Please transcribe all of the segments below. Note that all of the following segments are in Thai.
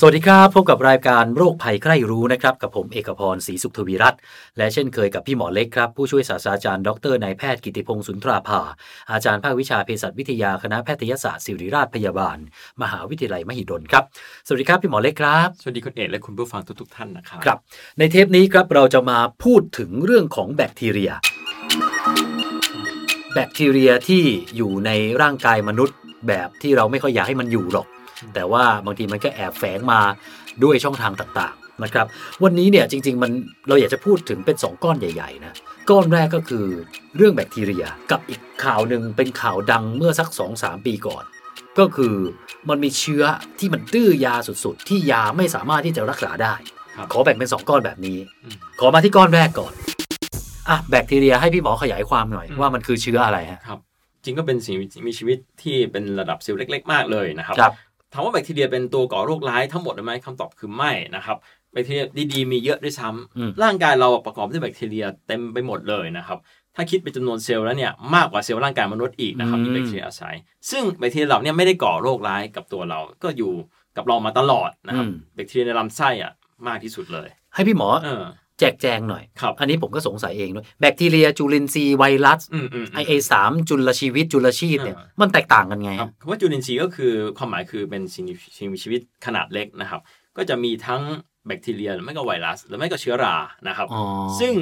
สวัสดีครับ พบกับรายการโรคภัยใครรู้นะครับกับผมเอกพรศรีสุขทวีรัตน์และเช่นเคยกับพี่หมอเล็กครับ ผู้ช่วยศาสตราจารย์ดรนายแพทย์กิติพงศ์สุนทราภา อาจารย์ภาควิชาเภสัชวิทยาคณะแพทยศาสตร์ศิริราชพยาบาล มหาวิทยาลัยมหิดลครับ สวัสดีครับพี่หมอเล็กครับ สวัสดีคุณเอกและคุณผู้ฟังทุกๆท่านนะครับครับ ในเทปนี้ครับเราจะมาพูดถึงเรื่องของแบคทีเรีย แบคทีเรียที่อยู่ในร่างกายมนุษย์ แบบที่เราไม่ค่อยอยากให้มันอยู่หรอก แต่ว่าบางทีมันก็แอบแฝงมาด้วยช่องทางต่างๆนะครับ วันนี้เนี่ยจริงๆมันเราอยากจะพูดถึงเป็น 2 ก้อนใหญ่ๆนะก้อนแรกก็คือเรื่องแบคทีเรียกับอีกข่าวหนึ่งเป็นข่าวดังเมื่อสัก 2-3 ปีก่อน ก็คือมันมีเชื้อที่มันดื้อยาสุดๆ ที่ยาไม่สามารถที่จะรักษาได้ครับขอแบ่งเป็น 2 ก้อนแบบนี้อืมขอมาที่ก้อนแรกก่อนอะแบคทีเรียให้พี่หมอขยายความหน่อยอืมว่ามันคือเชื้ออะไรฮะครับจริงก็เป็นสิ่งมีชีวิตที่เป็นระดับเซลล์เล็ก ๆ มากเลยนะครับครับ ถามว่าแบคทีเรียเป็นตัวก่อโรคร้ายทั้งหมดไหมคำตอบคือไม่นะครับแบคทีเรียดีๆมีเยอะด้วยซ้ำ อืมร่างกายเราประกอบด้วยแบคทีเรียเต็มไปหมดเลยนะครับถ้าคิดเป็นจำนวนเซลล์แล้วเนี่ยมากกว่าเซลล์ร่างกายมนุษย์อีกนะครับที่แบคทีเรียอาศัย ซึ่งแบคทีเรียเหล่าเนี้ยไม่ได้ก่อโรคร้ายกับตัวเรา ก็อยู่กับเรามาตลอดนะครับอืมแบคทีเรียในลำไส้อะมากที่สุดเลย ให้พี่หมอเออ แจกแจงหน่อยครับอันนี้ผมก็สงสัยเองด้วยแบคทีเรียจุลินทรีย์ไวรัสอืมอืมไอ้เอ่อสามจุลชีวิตจุลชีพเนี่ยอ่ามันแตกต่างกันไงครับคำว่าจุลินทรีย์ก็คือความหมายคือเป็นสิ่งมีสิ่งมีชีวิตขนาดเล็กนะครับ ก็จะมีทั้งแบคทีเรียหรือไม่ก็ไวรัส หรือไม่ก็เชื้อรานะครับอ๋อซึ่ง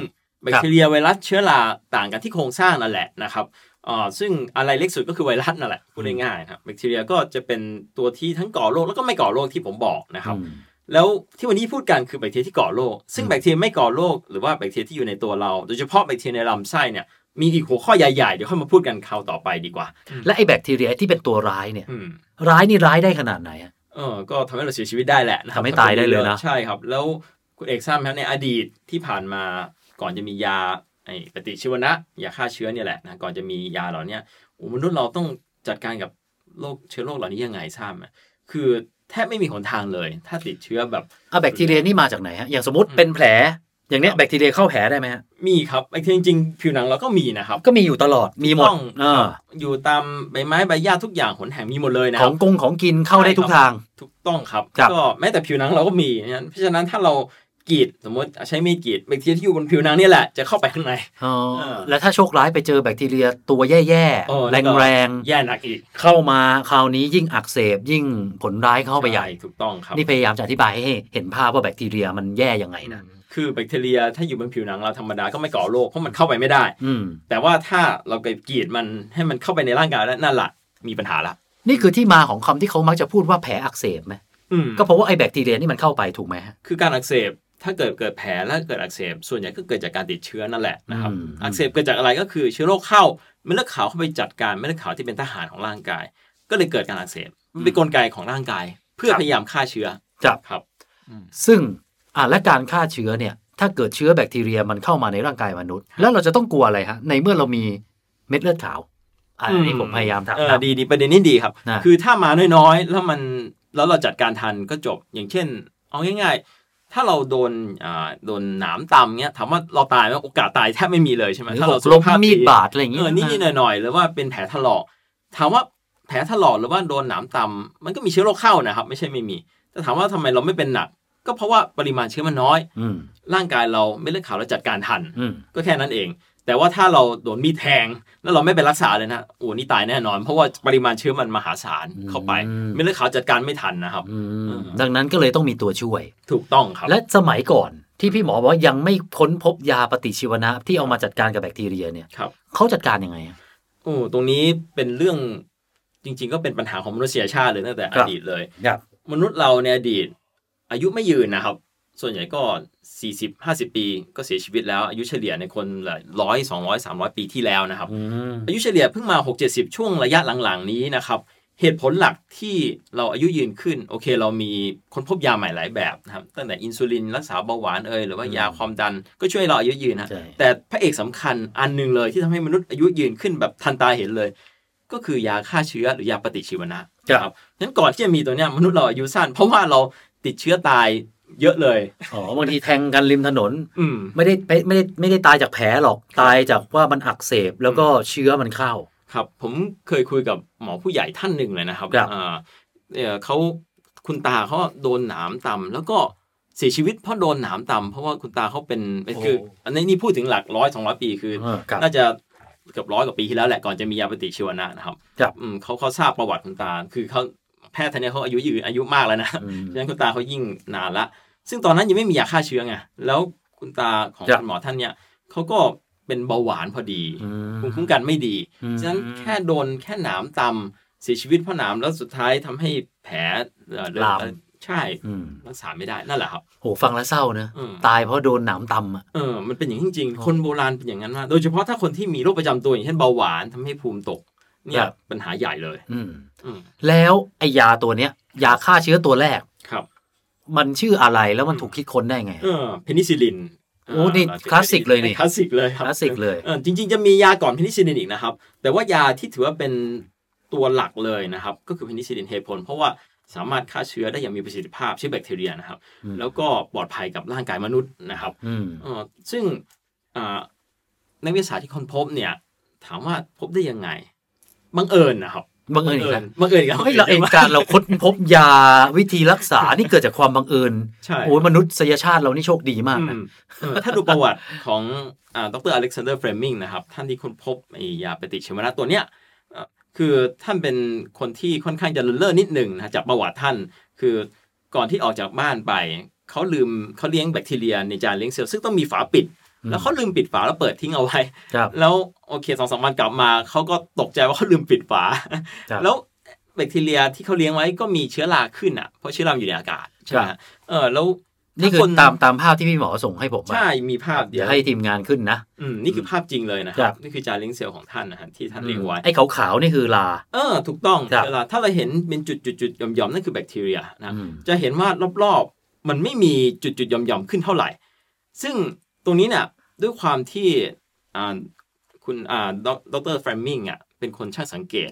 แบคทีเรียไวรัสเชื้อราต่างกันที่โครงสร้างนั่นแหละนะครับอ่าซึ่งอะไรเล็กสุดก็คือไวรัสนั่นแหละพูดง่ายๆนะครับแบคทีเรียก็จะเป็นตัวที่ทั้งก่อโรคแล้วก็ไม่ก่อโรคที่ผมบอกนะครับอืม แล้วที่วันนี้พูดกันคือแบคทีเรียที่ก่อโรคซึ่งอืมแบคทีเรียไม่ก่อโรคหรือว่าแบคทีเรียที่อยู่ในตัวเรา โดยเฉพาะแบคทีเรียในลำไส้เนี่ยมีอีกหัวข้อใหญ่ๆ เดี๋ยวค่อยมาพูดกันคราวต่อไปดีกว่า และไอแบคทีเรียที่เป็นตัวร้ายเนี่ยอืมร้ายนี่ร้ายได้ขนาดไหนอะเออก็ทำให้เราเสียชีวิตได้แหละนะครับทำให้ตายได้เลยนะใช่ครับ แล้วคุณเอกทราบไหมครับในอดีตที่ผ่านมาก่อนจะมียาไอ้ปฏิชีวนะยาฆ่าเชื้อเนี่ยแหละนะก่อนจะมียาเหล่าเนี้ยโอ้มนุษย์เราต้องจัดการกับโรคเชื้อโรคเหล่านี้ยังไงทราบไหมคือ แทบไม่มีหนทางเลย ถ้าติดเชื้อแบบอะแบคทีเรียนี่มาจากไหนฮะอย่างสมมติเป็นแผล อย่างเนี้ยแบคทีเรียเข้าแผลได้ไหมฮะมีครับไอ้ที่จริงๆผิวหนังเราก็มีนะครับ ก็มีอยู่ตลอดมีหมดต้องอ่าอยู่ตามใบไม้ใบหญ้าทุกอย่างหนแห่งมีหมดเลยนะขคอรังบกงของกินเข้าได้ทุกทางถูกต้องครับครับก็แม้แต่ผิวหนังเราก็มีนะเพราะฉะนั้นถ้าเรา กรีดสมมติใช้มีดกรีดแบคทีเรียที่อยู่บนผิวหนังนี่แหละจะเข้าไปข้างในอ๋อเออแล้วถ้าโชคร้ายไปเจอแบคทีเรียตัวแย่เออๆแล้วก็แรงแย่หนักอีกๆเข้ามาคราวนี้ยิ่งอักเสบยิ่งผลร้ายเข้าไปใหญ่ถูกต้องครับนี่พยายามจะอธิบายให้เห็นภาพว่าแบคทีเรียมันแย่ยังไงนะคือแบคทีเรียถ้าอยู่บนผิวหนังเราธรรมดาก็ไม่ก่อโรคเพราะมันเข้าไปไม่ได้ อืมแต่ว่าถ้าเราไปกรีดมันให้มันเข้าไปในร่างกายแล้วนั่นแหละมีปัญหาละ นี่คือที่มาของคำที่เขามักจะพูดว่าแผลอักเสบไหมอืมก็เพราะว่าไอ้แบคทีเรียนี่มันเข้าไปถูกไหมฮะคือการอักเสบ ถ้าเกิดเกิดแผลแล้วเกิดอักเสบส่วนใหญ่ก็เกิดจากการติดเชื้อนั่นแหละนะครับอืมอักเสบเกิดจากอะไรก็คือเชื้อโรคเข้าเม็ดเลือดขาวเข้าไปจัดการเม็ดเลือดขาวที่เป็นทหารของร่างกาย ก็เลยเกิดการอักเสบมันเป็นกลไกของร่างกาย เพื่อพยายามฆ่าเชื้อครับครับ ซึ่งอ่าและการฆ่าเชื้อเนี่ย ถ้าเกิดเชื้อแบคทีเรียมันเข้ามาในร่างกายมนุษย์ แล้วเราจะต้องกลัวอะไรฮะในเมื่อเรามีเม็ดเลือดขาวอะอันนี้ผมพยายามถามเออดีดีประเด็นนี้ดีครับนะคือถ้ามาน้อยๆ แล้วมันแล้วเราจัดการทันก็จบอย่างเช่น เอาง่ายๆ ถ้าเราโดนอ่าโดนหนามตำเงี้ยถามว่าเราตายไหมโอกาสตายแทบไม่มีเลยใช่ไหมหรือถ้าเราหกล้มมีดดีบาดอะไรอย่างเองี้อนิดๆหน่อยๆหรือว่าเป็นแผลถลอกถามว่าแผลถลอกหรือว่าโดนหนามตำมันก็มีเชื้อโรคเข้านะครับ ไม่ใช่ไม่มีแต่ถามว่าทำไมเราไม่เป็นหนัก ก็เพราะว่าปริมาณเชื้อมันน้อยอืมร่างกายเราไม่เลือดขาวเราจัดการทันอืมก็แค่นั้นเอง แต่ว่าถ้าเราโดนมีดแทง แล้วเราไม่ไปรักษาเลยนะโอ้นี่ตายแน่นอน เพราะว่าปริมาณเชื้อมันมหาศาลเข้าไปอืมเม็ดเลือดขาวจัดการไม่ทันนะครับอืมอืมดังนั้นก็เลยต้องมีตัวช่วย ถูกต้องครับ และสมัยก่อนที่พี่หมอบอกว่ายังไม่ค้นพบยาปฏิชีวนะ ที่เอามาจัดการกับแบคทีเรียเนี่ยครับเขาจัดการยังไงอะโอ้ตรงนี้เป็นเรื่องจริง ๆ ก็เป็นปัญหาของมนุษยชาติเลยตั้งแต่อดีตเลยครับมนุษย์เราในอดีต อายุไม่ยืนนะครับ ส่วนใหญ่ก็ 40 50 ปีก็เสียชีวิตแล้วอายุเฉลี่ยในคนร้อยสองร้อยสามร้อยปีที่แล้วนะครับอืมอายุเฉลี่ยเพิ่งมา 6 70 ช่วงระยะหลังๆ นี้นะครับ เหตุผลหลักที่เราอายุยืนขึ้น โอเค เรามีค้นพบยาใหม่หลายแบบนะครับตั้งแต่อินซูลินรักษาเบาหวานเอ่ยหรือว่ายาความดันก็ช่วยเราอายุยืนนะใช่แต่พระเอกสำคัญอันหนึ่งเลยที่ทำให้มนุษย์อายุยืนขึ้นแบบทันตาเห็นเลยกก็คือยาฆ่าเชื้อหรือยาปฏิชีวนะครับฉะนั้นก่อนที่จะมีตัวเนี้ยมนุษย์เราอายุสั้น เพราะว่าเราติดเชื้อตาย เยอะเลย อ๋อบางทีแทงกันริมถนน อืม ไม่ได้ไม่ไม่ได้ไม่ได้ตายจากแผลหรอกตายจากว่ามันอักเสบแล้วก็เชื้อมันเข้า ครับ ผมเคยคุยกับหมอผู้ใหญ่ท่านหนึ่งเลยนะครับครับ อ่าเอ่อเขาคุณตาเขาโดนหนามตำแล้วก็เสียชีวิตเพราะโดนหนามตำเพราะว่าคุณตาเขาเป็นเป็นคืออันนี้นี่พูดถึงหลักร้อยสองร้อยปีคือ เออครับ น่าจะเกือบร้อยกว่าปีที่แล้วแหละก่อนจะมียาปฏิชีวนะนะครับครับ อืมเขาเขาทราบประวัติคุณตา คือเขา แพทย์ท่านเนี้เขาอายุยืนอายุมากแล้วนะอืมฉะนั้นคุณตาเขายิ่งนานละ ซึ่งตอนนั้นยังไม่มียาฆ่าเชื้อไงแล้วคุณตาของครับคุณหมอท่านเนี่ยเขาก็เป็นเบาหวานพอดีอืมภูมิคุ้มกันไม่ดีอืมฉะนั้นแค่โดนแค่หนามตำเสียชีวิตเพราะหนามแล้วสุดท้ายทำให้แผลเอ่อเลือดลามเอ่อใช่อืมรักษาไม่ได้นั่นแหละครับโหฟังแล้วเศร้านะอืมตายเพราะโดนหนามตำอะเออมันเป็นอย่างนี้จริงอ๋อๆคนโบราณเป็นอย่างนั้นมากโดยเฉพาะถ้าคนที่มีโรคประจำตัวอย่างเช่นเบาหวานทำให้ภูมิตก เนี่ยครับปัญหาใหญ่เลยอืมอืมแล้วไอ้ยาตัวเนี้ยยาฆ่าเชื้อตัวแรกครับ มันชื่ออะไรแล้วมันถูกคิดค้นได้ไง เออเพนิซิลินโอ้นี่อ่คลาสสิกเลยนี่คลาสสิกเลยครับคลาสสิกเลยเออจริง ๆ จะมียาก่อนเพนิซิลินอีกนะครับ แต่ว่ายาที่ถือว่าเป็นตัวหลักเลยนะครับ ก็คือเพนิซิลินเหตุผลเพราะว่าสามารถฆ่าเชื้อได้อย่างมีประสิทธิภาพชื่อแบคทีเรียนะครับอืมแล้วก็ปลอดภัยกับร่างกายมนุษย์นะครับอืมเออซึ่งอ่าในวิทยาศาสตร์ที่ค้นพบเนี่ย ถามว่าพบได้ยังไง บังเอิญนะครับบังเอิญอีกแล้วบังเอิญอีกแล้วเฮ้ยเราเองการเราค้นพบยาวิธีรักษานี่เกิดจากความบังเอิญใช่โอ้ยมนุษยชาติเรานี่โชคดีมากนะอืมเออถ้าดูประวัติของอ่าดรอเล็กซานเดอร์เฟรมิงนะครับ ท่านที่ค้นพบไอ้ยาปฏิชีวนะตัวเนี้ยเอ่อคือท่านเป็นคนที่ค่อนข้างจะเลินเล่อนิดหนึ่งนะจากประวัติท่าน คือก่อนที่ออกจากบ้านไปเขาลืมเขาเลี้ยงแบคทีเรียในจานเลี้ยงเซลล์ซึ่งต้องมีฝาปิดอืม แล้วเขาลืมปิดฝาแล้วเปิดทิ้งเอาไว้ครับแล้วโอเคสองสามวันกลับมาเขาก็ตกใจว่าเขาลืมปิดฝาครับแล้วแบคทีเรียที่เขาเลี้ยงไว้ก็มีเชื้อราขึ้นอะ เพราะเชื้อรามันอยู่ในอากาศใช่ไหมครับเออแล้วนี่คือตามตามภาพที่พี่หมอส่งให้ผมอะใช่ มีภาพเดี๋ยวให้ทีมงานขึ้นนะ อืม นี่คือภาพจริงเลยนะคครัรับบนี่คือจานเลี้ยงเซลล์ของท่านนะฮะที่ท่านเลี้ยงไว้ ไอ้ขาวๆนี่คือลา เออ ถูกต้องครับเวลาถ้าเราเห็นเป็นจุดจุดจุดๆๆหย่อมๆนั่นคือแบคทีเรียนะอืมจะเห็นว่ารอบๆ มันไม่มีจุดจุดๆหย่อมๆขึ้นเท่าไหร่ ซึ่ง ตรงนี้เนี่ยด้วยความที่อ่าคุณอ่าดรแฟรมมิงอะเป็นคนช่างสังเกต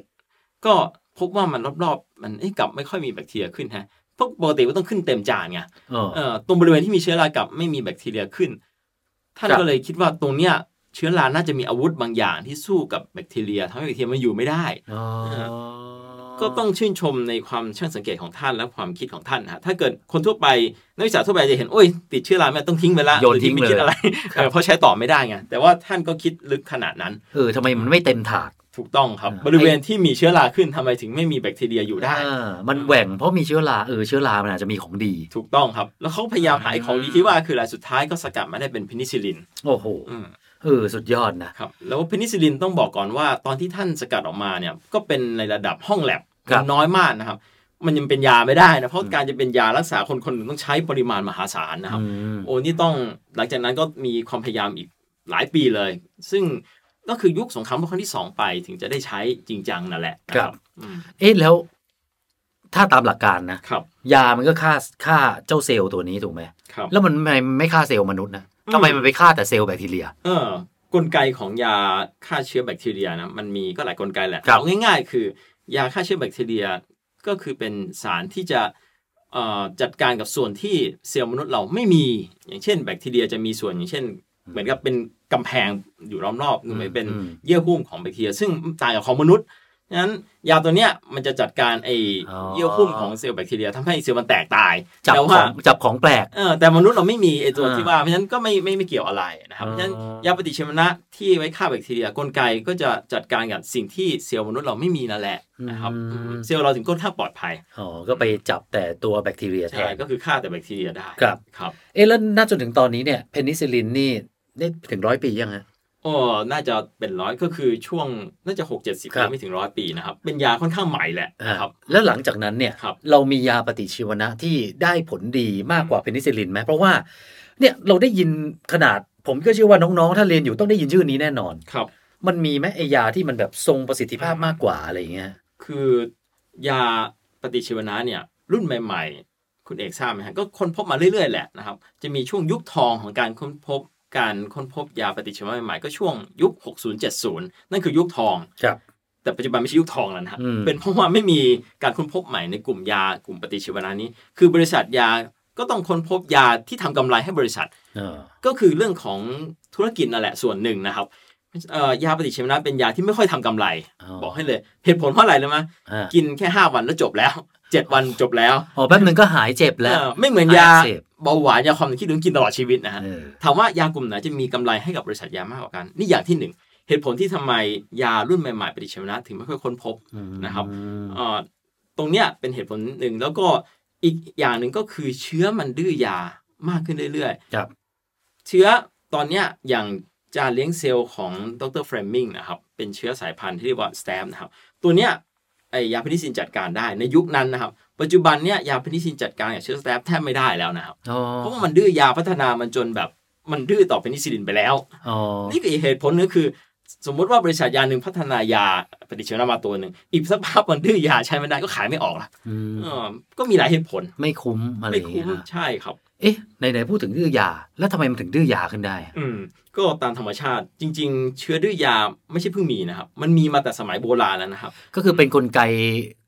ก็พบว่ามันรอบๆ มันเอ๊ะกลับไม่ค่อยมีแบคทีเรียขึ้นฮะเพราะปกติมันต้องขึ้นเต็มจานไงเออเอ่อตรงบริเวณที่มีเชื้อรากับไม่มีแบคทีเรียขึ้น ท่านครับก็เลยคิดว่าตรงเนี้ยเชื้อราน่าจะมีอาวุธบางอย่างที่สู้กับแบคทีเรียทำให้แบคทีเรียมันอยู่ไม่ได้อ๋อ ก็ต้องชื่นชมในความช่างสังเกตของท่านและความคิดของท่านนะฮะถ้าเกิดคนทั่วไปนักวิชาทั่วไปจะเห็นโอ้ยติดเชื้อราไม่ต้องทิ้งไปละโยนทิ้งไม่เลยคิดอะไรครับเออเพราะใช้ต่อไม่ได้ไงแต่ว่าท่านก็คิดลึกขนาดนั้นเออทำไมมันไม่เต็มถาดถูกต้องครับอ่าบริเวณที่มีเชื้อราขึ้นทำไมถึงไม่มีแบคทีเรียอยู่ได้อ่ามันแหว่งเพราะมีเชื้อราเออเชื้อรา มันอาจจะมีของดี ถูกต้องครับ แล้วเขาพยายามหาไอ้ของดีที่ว่าคืออะไรสุดท้ายก็สกัดมาได้เป็นเพนิซิลิน โอ้โหอืมเออสุดยอดนะครับ แล้วเพนิซิลินต้องบอกก่อนว่า ตอนที่ท่านสกัดออกมาเนี่ยก็เป็นในระดับห้องแลบ ครับน้อยมากนะครับ มันยังเป็นยาไม่ได้นะเพราะการจะเป็นยารักษาคนคนหนึ่งต้องใช้ปริมาณมหาศาลนะครับอืมโอ้นี่ต้องหลังจากนั้นก็มีความพยายามอีกหลายปีเลย ซึ่งก็คือยุคสงครามโลกครั้งที่สองไปถึงจะได้ใช้จริงจังนั่นแหละนะครับอืมเอ๊ะแล้วถ้าตามหลักการนะครับยามันก็ฆ่าฆ่าเจ้าเซลล์ตัวนี้ถูกไหมครับแล้วมันไม่ไม่ฆ่าเซลล์มนุษย์นะอืมทำไมมันไปฆ่าแต่เซลล์แบคทีเรีย เออ กลไกของยาฆ่าเชื้อแบคทีเรียนะมันมีก็หลายกลไกแหละครับเอาง่าย ๆ คือ ยาฆ่าเชื้อแบคทีเรียก็คือเป็นสารที่จะเอ่อจัดการกับส่วนที่เซลล์มนุษย์เราไม่มี อย่างเช่น แบคทีเรียจะมีส่วนอย่างเช่น เหมือนกับเป็นกำแพงอยู่รอบๆเหมือนเป็นอืมเยื่อหุ้มของแบคทีเรียซึ่งต่างกับของมนุษย์ ฉะนั้นยาตัวเนี้ยมันจะจัดการไออ๋อเยื่อหุ้มของเซลล์แบคทีเรียทำให้เซลล์มันแตกตายจับแต่ขว่าองจับของแปลกเออแต่มนุษย์เราไม่มีไอตัวอ่าที่ว่าเพราะฉะนั้นก็ไม่ไม่ไม่เกี่ยวอะไรนะครับอ๋อเพราะฉะนั้นยาปฏิชีวนะที่ไว้ฆ่าแบคทีเรียกลไกก็จะจัดการกับสิ่งที่เซลล์มนุษย์เราไม่มีนั่นแหละนะครับอืมเซลล์เราถึงค่อนข้างปลอดภัยอ๋อก็ไปจับแต่ตัวแบคทีเรียแทใช่นก็คือฆ่าแต่แบคทีเรียได้ครับครับเอ๊ะแล้วน่าจนถึงตอนนี้เนี่ยเพนิซิลินนี่ได้ถึงร้อยปียังฮะ โอ้น่าจะเป็นร้อยก็คือช่วงน่าจะหกเจ็ดสิบครับไม่ถึงร้อยปีนะครับ เป็นยาค่อนข้างใหม่แหละนะครับ แล้วหลังจากนั้นเนี่ยครับเรามียาปฏิชีวนะที่ได้ผลดีมากกว่าเพนิซิลินไหมเพราะว่าเนี่ยเราได้ยินขนาดผมก็เชื่อว่าน้องๆ ถ้าเรียนอยู่ต้องได้ยินชื่อนี้แน่นอนครับ มันมีไหมไอยาที่มันแบบทรงประสิทธิภาพมากกว่าอะไรอย่างเงี้ย คือยาปฏิชีวนะเนี่ย รุ่นใหม่ ๆ คุณเอกทราบไหมฮะก็ค้นพบมาเรื่อยๆแหละนะครับ จะมีช่วงยุคทองของการค้นพบ การค้นพบยาปฏิชีวนะใหม่ๆก็ช่วงยุค 60-70 นั่นคือยุคทองครับแต่ปัจจุบันไม่ใช่ยุคทองแล้วนะฮะอืมเป็นเพราะว่าไม่มีการค้นพบใหม่ในกลุ่มยากลุ่มปฏิชีวนะนี้ คือบริษัทยาก็ต้องค้นพบยาที่ทำกำไรให้บริษัทเออก็คือเรื่องของธุรกิจนั่นแหละส่วนหนึ่งนะครับเอ่อยาปฏิชีวนะเป็นยาที่ไม่ค่อยทำกำไร บอกให้เลยเหตุผลเพราะอะไรเลยมั้ยอ่ากินแค่ 5 วันแล้วจบแล้ว 7วันจบแล้วอ๋อแป๊บหนึ่งก็หายเจ็บแล้วเออไม่เหมือนยาอักเสบเบาหวานยาความดันที่ถึงกินตลอดชีวิตนะฮะเออถามว่ายากลุ่มไหนจะมีกำไรให้กับบริษัทยามากกว่ากัน นี่อย่างที่หนึ่งเหตุผลที่ทำไมยารุ่นใหม่ๆปฏิชีวนะถึงไม่ค่อยค้นพบนะครับเอ่อตรงเนี้ยเป็นเหตุผลหนึ่งแล้วก็อีกอย่างหนึ่งก็คือเชื้อมันดื้อยามากขึ้นเรื่อยๆครับ เชื้อตอนเนี้ยอย่างจานเลี้ยงเซลล์ของดรเฟรมมิงนะครับเป็นเชื้อสายพันธุ์ที่เรียกว่าส a ตมนะครับตัวเนี้ย ไอยาเพนิซินจัดการได้ในยุคนั้นนะครับ ปัจจุบันเนี้ยยาเพนิซินจัดการกับเชื้อส a ตมแทบไม่ได้แล้วนะครับอ๋อเพราะว่ามันดื้อยาพัฒนามันจนแบบมันดื้อต่อเพนิซิลินไปแล้วอ๋อนี่คืออีกเหตุผลนึงคือ สมมุติว่าบริษัทยาหนึ่งพัฒนายาปฏิชีวนะมาตัวหนึ่งอีกสักพักมันดื้อยาใช้ไม่ได้ก็ขายไม่ออกละอืมเออก็มีหลายเหตุผลไม่คุ้มอะไรอไม่ย่างคุ้เงี้มยนะใช่ครับ เอ๊ะไหนๆพูดถึงดื้อยา แล้วทำไมมันถึงดื้อยาขึ้นได้อะอืมก็ตามธรรมชาติจริง ๆ เชื้อดื้อยาไม่ใช่เพิ่งมีนะครับ มันมีมาแต่สมัยโบราณแล้วนะครับ ก็คือเป็นกลไก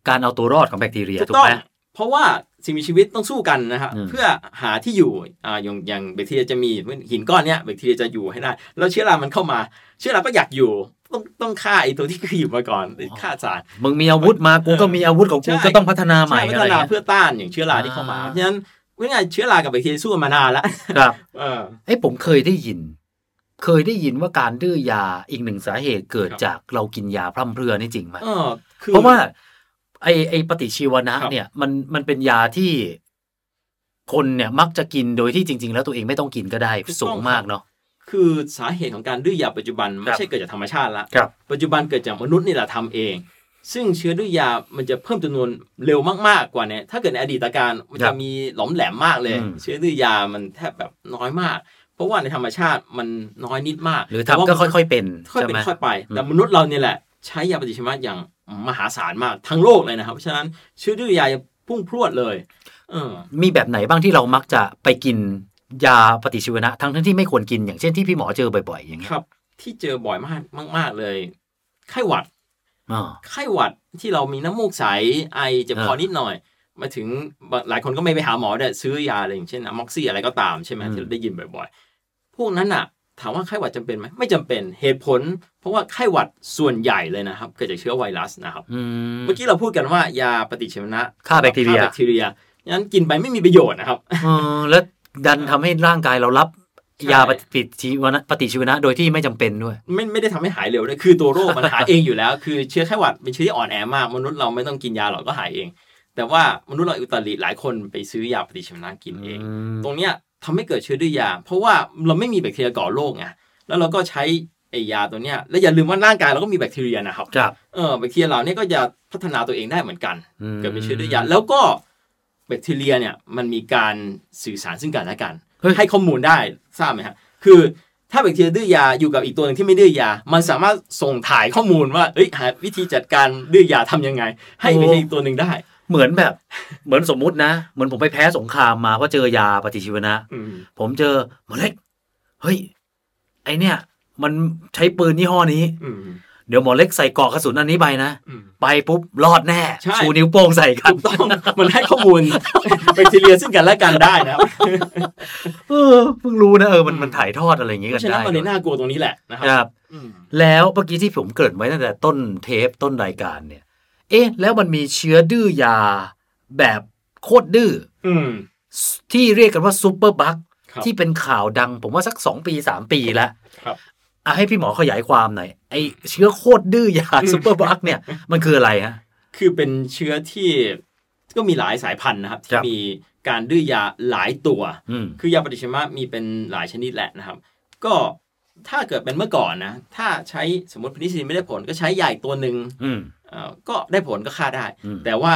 การเอาตัวรอดของแบคทีเรียถูถูกกต้องไหมเพราะว่าสิ่งมีชีวิตต้องสู้กันนะครับอืมเพื่อหาที่อยู่อ่าอย่างอย่างแบคทีเรียจะมีหินก้อนเนี้ยแบคทีเรียจะอยู่ให้ได้ แล้วเชื้อรา มันเข้ามา เชื้อรา ก็อยากอยู่ต้องต้องฆ่าไอ้ตัวที่เคยอยู่มาก่อนฆ่าสารมึงมีอาวุธมากูก็มีอาวุธของกูใช่ก็ต้องพัฒนาใหม่ใช่พัอะฒไรนาเงี้ยเพื่อต้านอย่างเชื้อราที่เข้ามาอ่าเพราะฉะนั้น ว่าไงเชื้อรากับแบคทีเรียสู้กันมานานแล้วครับเออเอ้ผมเคยได้ยิน เคยได้ยินว่าการดื้อยาอีกหนึ่งสาเหตุเกิดครับจากเรากินยาพร่ำเพรื่อนี่จริงไหมเออคือเพราะว่า ไอไอปฏิชีวนะครับเนี่ย มันมันเป็นยาที่คนเนี่ยมักจะกินโดยที่จริง ๆ แล้วตัวเองไม่ต้องกินก็ได้ถูกต้องสูงมากเนาะคือสาเหตุของการดื้อยาปัจจุบันคไม่รับใช่เกิดจากธรรมชาติละครับปัจจุบันเกิดจากมนุษย์นี่แหละทำเอง ซึ่งเชื้อดื้อยา มันจะเพิ่มจำนวนเร็วมากๆกว่าเนี่ยถ้าเกิดในอดีตการมันครัจะบมีหลอมแหลมมากเลยอืมเชื้อดื้อยามันแทบแบบน้อยมาก เพราะว่าในธรรมชาติมันน้อยนิดมาก หรือแต่ทำว่าก็ค่อยๆเป็นค่อยใช่เป็นไหมค่อยไปอืมแต่มนุษย์เราเนี่ยแหละ ใช้ยาปฏิชีวนะอย่างมหาศาลมากทั้งโลกเลยนะครับเพราะฉะนั้นเชื้อดื้อยาจะพุ่งพรวดเลยเออมีแบบไหนบ้างที่เรามักจะไปกินยาปฏิชีวนะ ทั้งทั้งที่ไม่ควรกินอย่างเช่นที่พี่หมอเจอบ่อยๆ อย่างเงี้ยครับ ที่เจอบ่อยมากมาก ๆเลยไข้หวัดอ๋อ ไข้หวัดที่เรามีน้ำมูกใสไอเจ็บคอเออนิดหน่อย มาถึงบางหลายคนก็ไม่ไปหาหมอเนี่ยซื้อยาอะไรอย่างเช่นอะม็อกซี่อะไรก็ตามใช่ไหมอืมที่เราได้ยินบ่อยๆ พวกนั้นอะ ถามว่าไข้หวัดจำเป็นไหมไม่จำเป็นเหตุผล เพราะว่าไข้หวัดส่วนใหญ่เลยนะครับ เกิดจากเชื้อไวรัสนะครับอืมเมื่อกี้เราพูดกันว่ายาปฏิชีวนะฆ่าแบคทีเรียฆ่าแบคทีเรียงั้นกินไปไม่มีประโยชน์นะครับเออแล้วดันทำให้ร่างกายเรารับใช่ ยาปฏิชีวนะปฏิชีวนะ โดยที่ไม่จำเป็นด้วย ไม่ไม่ได้ทำให้หายเร็วด้วยคือตัวโรคมันหายเองอยู่แล้ว คือเชื้อไข้หวัดเป็นเชื้อที่อ่อนแอมากมนุษย์เราไม่ต้องกินยาหรอกก็หายเอง แต่ว่ามนุษย์เราอุตริหลายคนไปซื้อยาปฏิชีวนะกินเอง ตรงเนี้ยทำให้เกิดเชื้อดื้อยา เพราะว่าเราไม่มีแบคทีเรียก่อโรคไงแล้วเราก็ใช้ไอยาตัวเนี้ยแล้วอย่าลืมว่าร่างกายเราก็มีแบคทีเรียนะครับครับเออแบคทีเรียเหล่านี้ก็จะพัฒนาตัวเองได้เหมือนกันอืมเกิดเป็นเชื้อดื้อยาแล้วก็แบคทีเรียเนี่ยมันมีการสื่อสารซึ่งกันและกันเฮ้ย ให้ข้อมูลได้ทราบไหมฮะคือถ้าแบคทีเรียดื้อยาอยู่กับอีกตัวหนึ่งที่ไม่ดื้อยา มันสามารถส่งถ่ายข้อมูลว่าเอ้ยหาวิธีจัดการดื้อยาทำยังไง ให้แบคทีเรียอีกตัวหนึ่งได้ เหมือนแบบ เหมือนสมมุตินะ เหมือนผมไปแพ้สงครามมาเพราะเจอยาปฏิชีวนะอืมผมเจอหมอเล็กเฮ้ย ไอเนี่ย มันใช้ปืนยี่ห้อนี้อืมเดี๋ยวหมอเล็กใส่กรอกกระสุนอันนี้ไปนะอืมไปปุ๊บรอดแน่ใช่ชูนิ้วโป้งใส่กันถูกต้อง มันให้ข้อมูลแบคทีเรียซึ่งกันและกันได้นะครับเออเพิ่งรู้นะเออมันอืมมันถ่ายทอดอะไรอย่างงี้เพกันราะฉะนั้ได้นมันเลยน่ากลัวตรงนี้แหละนะคครับรับอืมแล้วเมื่อกี้ที่ผมเกริ่นไว้ตั้งแต่ต้นเทปต้นรายการเนี่ย เอ๊ะ แล้วมันมีเชื้อดื้อยาแบบโคตรดื้ออืมที่เรียกกันว่า superbug ครับที่เป็นข่าวดัง ผมว่าสักสองปีสามปีแล้วครับ อะให้พี่หมอขยายความหน่อยไอ้เชื้อโคตรดื้อยา superbug เนี่ยมันคืออะไรฮะคือเป็นเชื้อที่ก็มีหลายสายพันธุ์นะครับครัที่บมีการดื้อยาหลายตัวอืมคือยาปฏิชีวนะมีเป็นหลายชนิดแหละนะครับ ก็ถ้าเกิดเป็นเมื่อก่อนนะ ถ้าใช้สมมติเพนิซิลินไม่ได้ผลก็ใช้ยาอีกตัวหนึ่งอืมเอ่อก็ได้ผลก็ฆ่าได้อืมแต่ว่า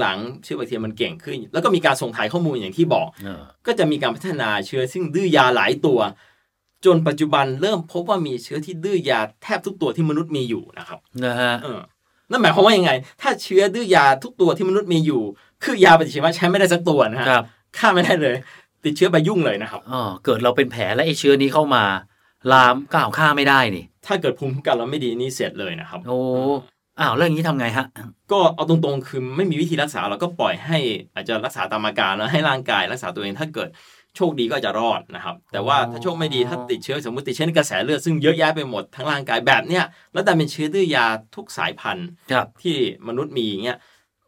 หลังๆเชื้อแบคทีเรียมันเก่งขึ้น แล้วก็มีการส่งถ่ายข้อมูลอย่างที่บอกเออก็จะมีการพัฒนาเชื้อซึ่งดื้อยาหลายตัว จนปัจจุบันเริ่มพบว่ามีเชื้อที่ดื้อยาแทบทุกตัวที่มนุษย์มีอยู่นะครับนะฮะเออนั่นหมายความว่ายังไง ถ้าเชื้อดื้อยาทุกตัวที่มนุษย์มีอยู่ คือยาปฏิชีวนะใช้ไม่ได้สักตัวนะฮะครับฆ่าไม่ได้เลย ติดเชื้อไปยุ่งเลยนะครับอ๋อเกิดเราเป็นแผลแล้วไอเชื้อนี้เข้ามา ลามก้าวฆ่าไม่ได้นี่ ถ้าเกิดภูมิคุ้มกันเราไม่ดีนี่เสร็จเลยนะครับ โอ้อ้าวแล้วอย่างนี้ทำไงฮะ ก็เอาตรงๆคือไม่มีวิธีรักษาเราก็ปล่อยให้อาจจะรักษาตามอาการแล้วให้ร่างกายรักษาตัวเองถ้าเกิด โชคดีก็อาจจะรอดนะครับ แต่ว่าถ้าโชคไม่ดีถ้าติดเชื้อสมมติติดเชื้อในกระแสเลือดซึ่งเยอะแยะไปหมดทั้งร่างกายแบบเนี้ยแล้วแต่เป็นเชื้อดื้อยาทุกสายพันธุ์ครับที่มนุษย์มีอย่างเงี้ย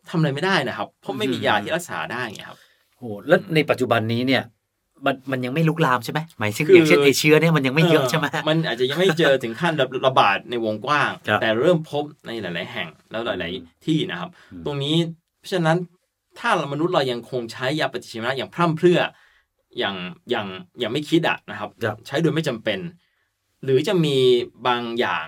ทำอะไรไม่ได้นะครับ เพราะไม่มียาที่รักษาได้ไงครับโอ้แล้วในปัจจุบันนี้เนี่ยมันมันยังไม่ลุกลามใช่ไหมหมายถึงคือออย่างเช่นไอเชื้อเนี่ยมันยังไม่เยอะใช่ไหมมันอาจจะยังไม่เจอถึงขั้นระระบาดในวงกว้างครับแต่เริ่มพบในหลาย ๆ แห่งแล้วหลาย ๆ ที่นะครับอืมตรงนี้เพราะฉะนั้นถ้ามนุษย์เรายังคงใช้ยาปฏิชีวนะอย่างพร่ำเพรื่อ อย่างอย่างอย่างไม่คิดอะนะครับครับใช้โดยไม่จำเป็น หรือจะมีบางอย่าง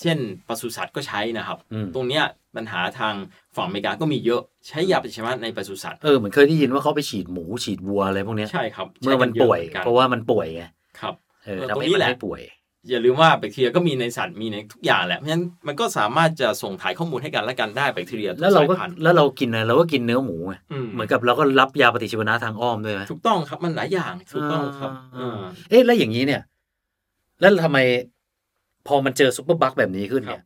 เช่นปศุสัตว์ก็ใช้นะครับอืมตรงเนี้ยปัญหาทางฝั่งอเมริกาก็มีเยอะใช้ยาปฏิชีวนะในปศุสัตว์เออเหมือนเคยได้ยินว่าเขาไปฉีดหมูฉีดวัวอะไรพวกเนี้ยใช่ครับเมื่อมันใช้กัยะป่วยหมือกันเพราะว่ามันป่วยไงครับเออเออทำตรงให้นี้มันแหละไม่ป่วย อย่าลืมว่าแบคทีเรียก็มีในสัตว์มีในทุกอย่างแหละเพราะฉะนั้นมันก็สามารถจะส่งถ่ายข้อมูลให้กันและกันได้แบคทีเรียทุกแล้วเราสายก็พันธุ์แล้วเรากินอะไรเราก็กินเนื้อหมูไงอืมเหมือนกับเราก็รับยาปฏิชีวนะทางอ้อมด้วยไหมถูกต้องครับมันหลายอย่างถูกต้องครับอ่าเออเอ๊ะแล้วอย่างนี้เนี่ย แล้วทำไมพอมันเจอซุปเปอร์บัคแบบนี้ขึ้นเนี่ย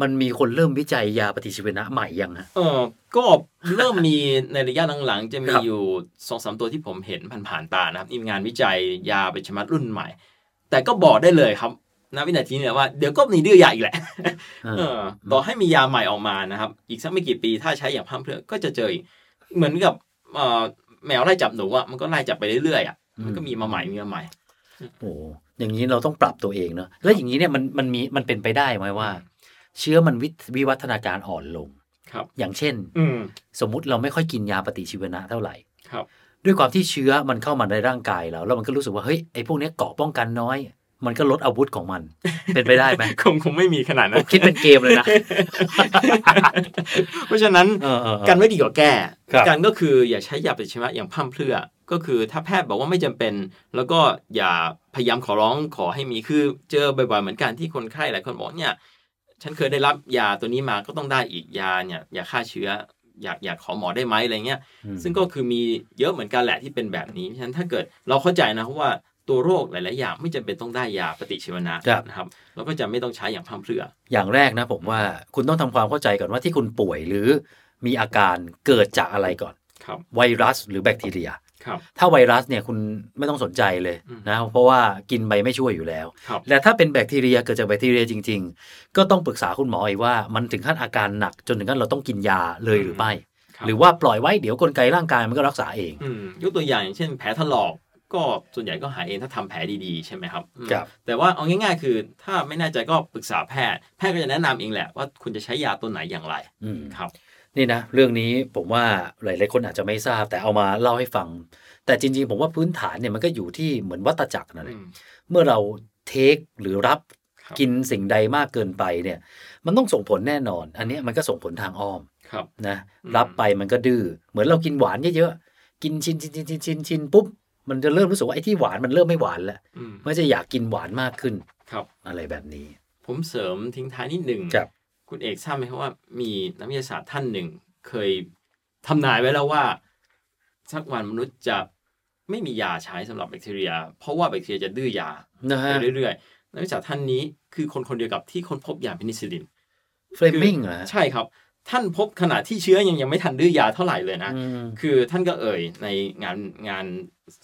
มันมีคนเริ่มวิจัยยาปฏิชีวนะใหม่ยังฮะเออก็เริ่มมีในระยะหลังๆ จะมีครับอยู่สองสามตัวที่ผมเห็นผ่านๆตานะครับนี่งานวิจัยยาเป็นชมัดรุ่นใหม่ แต่ก็บอกได้เลยครับณวินาทีนี้เนี่ยว่าเดี๋ยวก็มีดื้อยาอีกแหละเออต่อให้มียาใหม่ออกมานะครับ อีกสักไม่กี่ปีถ้าใช้อย่างพร่ำเพรื่อก็จะเจออีกเหมือนกับเอ่อแมวไล่จับหนูอะมันก็ไล่จับไปเรื่อยๆอะมันก็มีมาใหม่มีมาใหม่โอ้โหอย่างนี้เราต้องปรับตัวเองเนอะแล้วอย่างนี้เนี่ยมันมันมีมันเป็นไปได้ไหมว่า เชื้อมันวิวิวัฒนาการอ่อนลงครับ อย่างเช่น อืมสมมุติเราไม่ค่อยกินยาปฏิชีวนะเท่าไหร่ครับ ด้วยความที่เชื้อมันเข้ามาในร่างกายเราแล้วมันก็รู้สึกว่าเฮ้ยไอ้พวกเนี้ยเกราะป้องกันน้อย มันก็ลดอาวุธของมัน เป็นไปได้ไหมคงคงไม่มีขนาดผนั้นมคิดเป็นเกมเลยนะ เพราะฉะนั้นเออเออเออกันไว้ดีกว่าแก้ครับกันก็คืออย่าใช้ยาปฏิชีวนะอย่างพร่ำเพรื่อก็คือถ้าแพทย์บอกว่าไม่จำเป็น แล้วก็อย่าพยายามขอร้องขอให้มีคือเจอบ่อยๆเหมือนกันที่คนไข้หลายคนบอกเนี่ย ฉันเคยได้รับยาตัวนี้มาก็ต้องได้อีกยาเนี่ยยาฆ่าเชื้อ อยากอยากขอหมอได้ไหมอะไรเงี้ยอืมซึ่งก็คือมีเยอะเหมือนกันแหละที่เป็นแบบนี้เพราะฉะนั้นถ้าเกิดเราเข้าใจนะว่าตัวโรคหลาย ๆ อย่างไม่จำเป็นต้องได้ยาปฏิชีวนะครับนะครับเราก็จะไม่ต้องใช้อย่างพร่ำเพรื่อ อย่างแรกนะผมว่าคุณต้องทำความเข้าใจก่อนว่าที่คุณป่วยหรือมีอาการเกิดจากอะไรก่อนครับไวรัสหรือแบคทีเรียครับ ถ้าไวรัสเนี่ยคุณไม่ต้องสนใจเลยอืมนะเพราะว่ากินไปไม่ช่วยอยู่แล้วครับและถ้าเป็นแบคทีเรียเกิดจากแบคทีเรียจริง ๆ ก็ต้องปรึกษาคุณหมออีกว่ามันถึงขั้นอาการหนักจนถึงขั้นเราต้องกินยาเลยหรือไม่ครับหรือว่าปล่อยไว้เดี๋ยวกลไกร่างกายมันก็รักษาเองอืมยกตัวอย่างอย่างเช่นแผลถลอกก็ส่วนใหญ่ก็หายเองถ้าทำแผลดีๆ ใช่ไหมครับอืมครับ แต่ว่าเอาง่ายๆ คือถ้าไม่แน่ใจก็ปรึกษาแพทย์ แพทย์ก็จะแนะนำเองแหละว่าคุณจะใช้ยาตัวไหนอย่างไรอืมครับ นี่นะเรื่องนี้ผมว่าหลายๆคนอาจจะไม่ทราบ แต่เอามาเล่าให้ฟัง แต่จริง ๆ ผมว่าพื้นฐานเนี่ยมันก็อยู่ที่เหมือนวัตจักรนั่นแหละอืมเมื่อเราเทคหรือรับครับกินสิ่งใดมากเกินไปเนี่ย มันต้องส่งผลแน่นอน อันเนี้ยมันก็ส่งผลทางอ้อมครับนะอืมรับไปมันก็ดื้อเหมือนเรากินหวานเยอะๆกินชินชินชินชินชินชินปุ๊บมันจะเริ่มรู้สึกว่าไอ้ที่หวานมันเริ่มไม่หวานแล้วอืมมันจะอยากกินหวานมากขึ้นครับ อะไรแบบนี้ ผมเสริมทิ้งท้ายนิดหนึ่งครับ คุณเอกทราบไหมครับว่ามีนักวิทยาศาสตร์ท่านหนึ่ง เคยทำนายไว้แล้วว่า สักวันมนุษย์จะไม่มียาใช้สำหรับแบคทีเรีย เพราะว่าแบคทีเรียจะดื้อยานะไปฮะเรื่อยๆนักวิทยาศาสตร์ท่านนี้คือคนคนเดียวกับที่ค้นพบยาเพนิซิลินเฟลมมิงเหรอฮะใช่ครับ ท่านพบขณะที่เชื้อยังยังไม่ทันดื้อยาเท่าไหร่เลยนะอืมคือท่านก็เอ่ยในงานงาน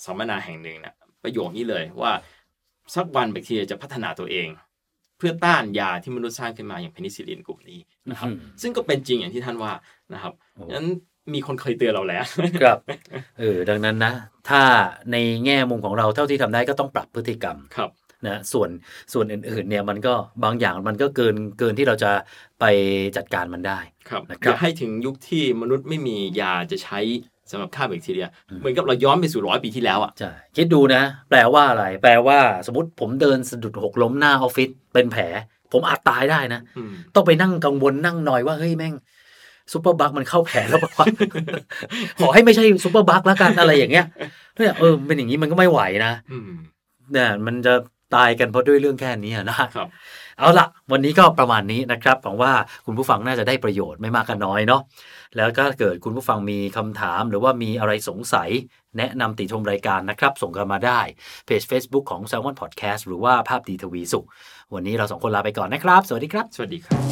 สัมมนาแห่งหนึ่งนะประโยคนี้เลยว่าสักวันแบคทีเรียจะพัฒนาตัวเองเพื่อต้านยาที่มนุษย์สร้างขึ้นมาอย่างเพนิซิลลินกลุ่มนี้นะครับอืมซึ่งก็เป็นจริงอย่างที่ท่านว่านะครับโอ้นั้นมีคนเคยเตือนเราแล้วครับเออดังนั้นนะ ถ้าในแง่มุมของเราเท่าที่ทำได้ก็ต้องปรับพฤติกรรมครับนะส่วนส่วนอื่นๆเนี่ยมันก็บางอย่างมันก็เกินเกินที่เราจะไปจัดการมันได้ครับนะครับอย่าให้ถึงยุคที่มนุษย์ไม่มียาจะใช้ สำหรับฆ่าแบคทีเรียอืมเหมือนกับเราย้อนไปสู่ร้อยปีที่แล้วอะใช่คิดดูนะ แปลว่าอะไร แปลว่าสมมติผมเดินสะดุดหกล้มหน้าออฟฟิศเป็นแผล ผมอาจตายได้นะอืมต้องไปนั่งกังวลนั่งหน่อยว่าเฮ้ยแม่ง superbug มันเข้าแผลแล้วปะวะขอให้ไม่ใช่ superbug แล้วกันอะไรอย่างเงี้ยเนี่ยเออเป็นอย่างนี้มันก็ไม่ไหวนะอืมเนี่ยมันจะตายกันเพราะด้วยเรื่องแค่นี้อะนะครับ เอาละวันนี้ก็ประมาณนี้นะครับหวังว่าคุณผู้ฟังน่าจะได้ประโยชน์ไม่มากก็น้อยเนาะแล้วก็เกิดคุณผู้ฟังมีคำถามหรือว่ามีอะไรสงสัย แนะนำติชมรายการนะครับ ส่งกันมาได้เพจ Facebook ของ s ซ l m o n Podcast หรือว่าภาพดีทวีสุวันนี้เราสองคนลาไปก่อนนะครับ สวัสดีครับ สวัสดีครับ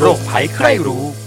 โรคภัยใครรู้